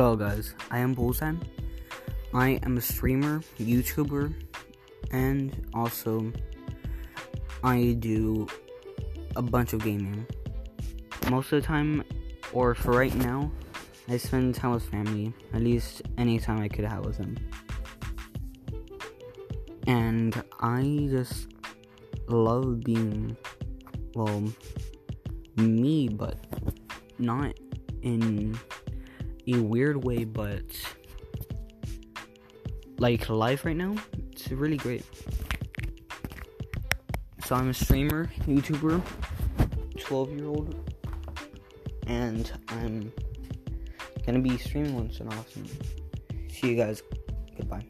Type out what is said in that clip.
Hello, guys. I am Bullseye. I am a streamer, YouTuber, and also I do a bunch of gaming. Most of the time, or for right now, I spend time with family. At least any time I could have with them. And I just love being, well, me, but not in a weird way, but like life right now, it's really great. So I'm a streamer, YouTuber, 12 year old, and I'm gonna be streaming once in a while. See you guys. Goodbye.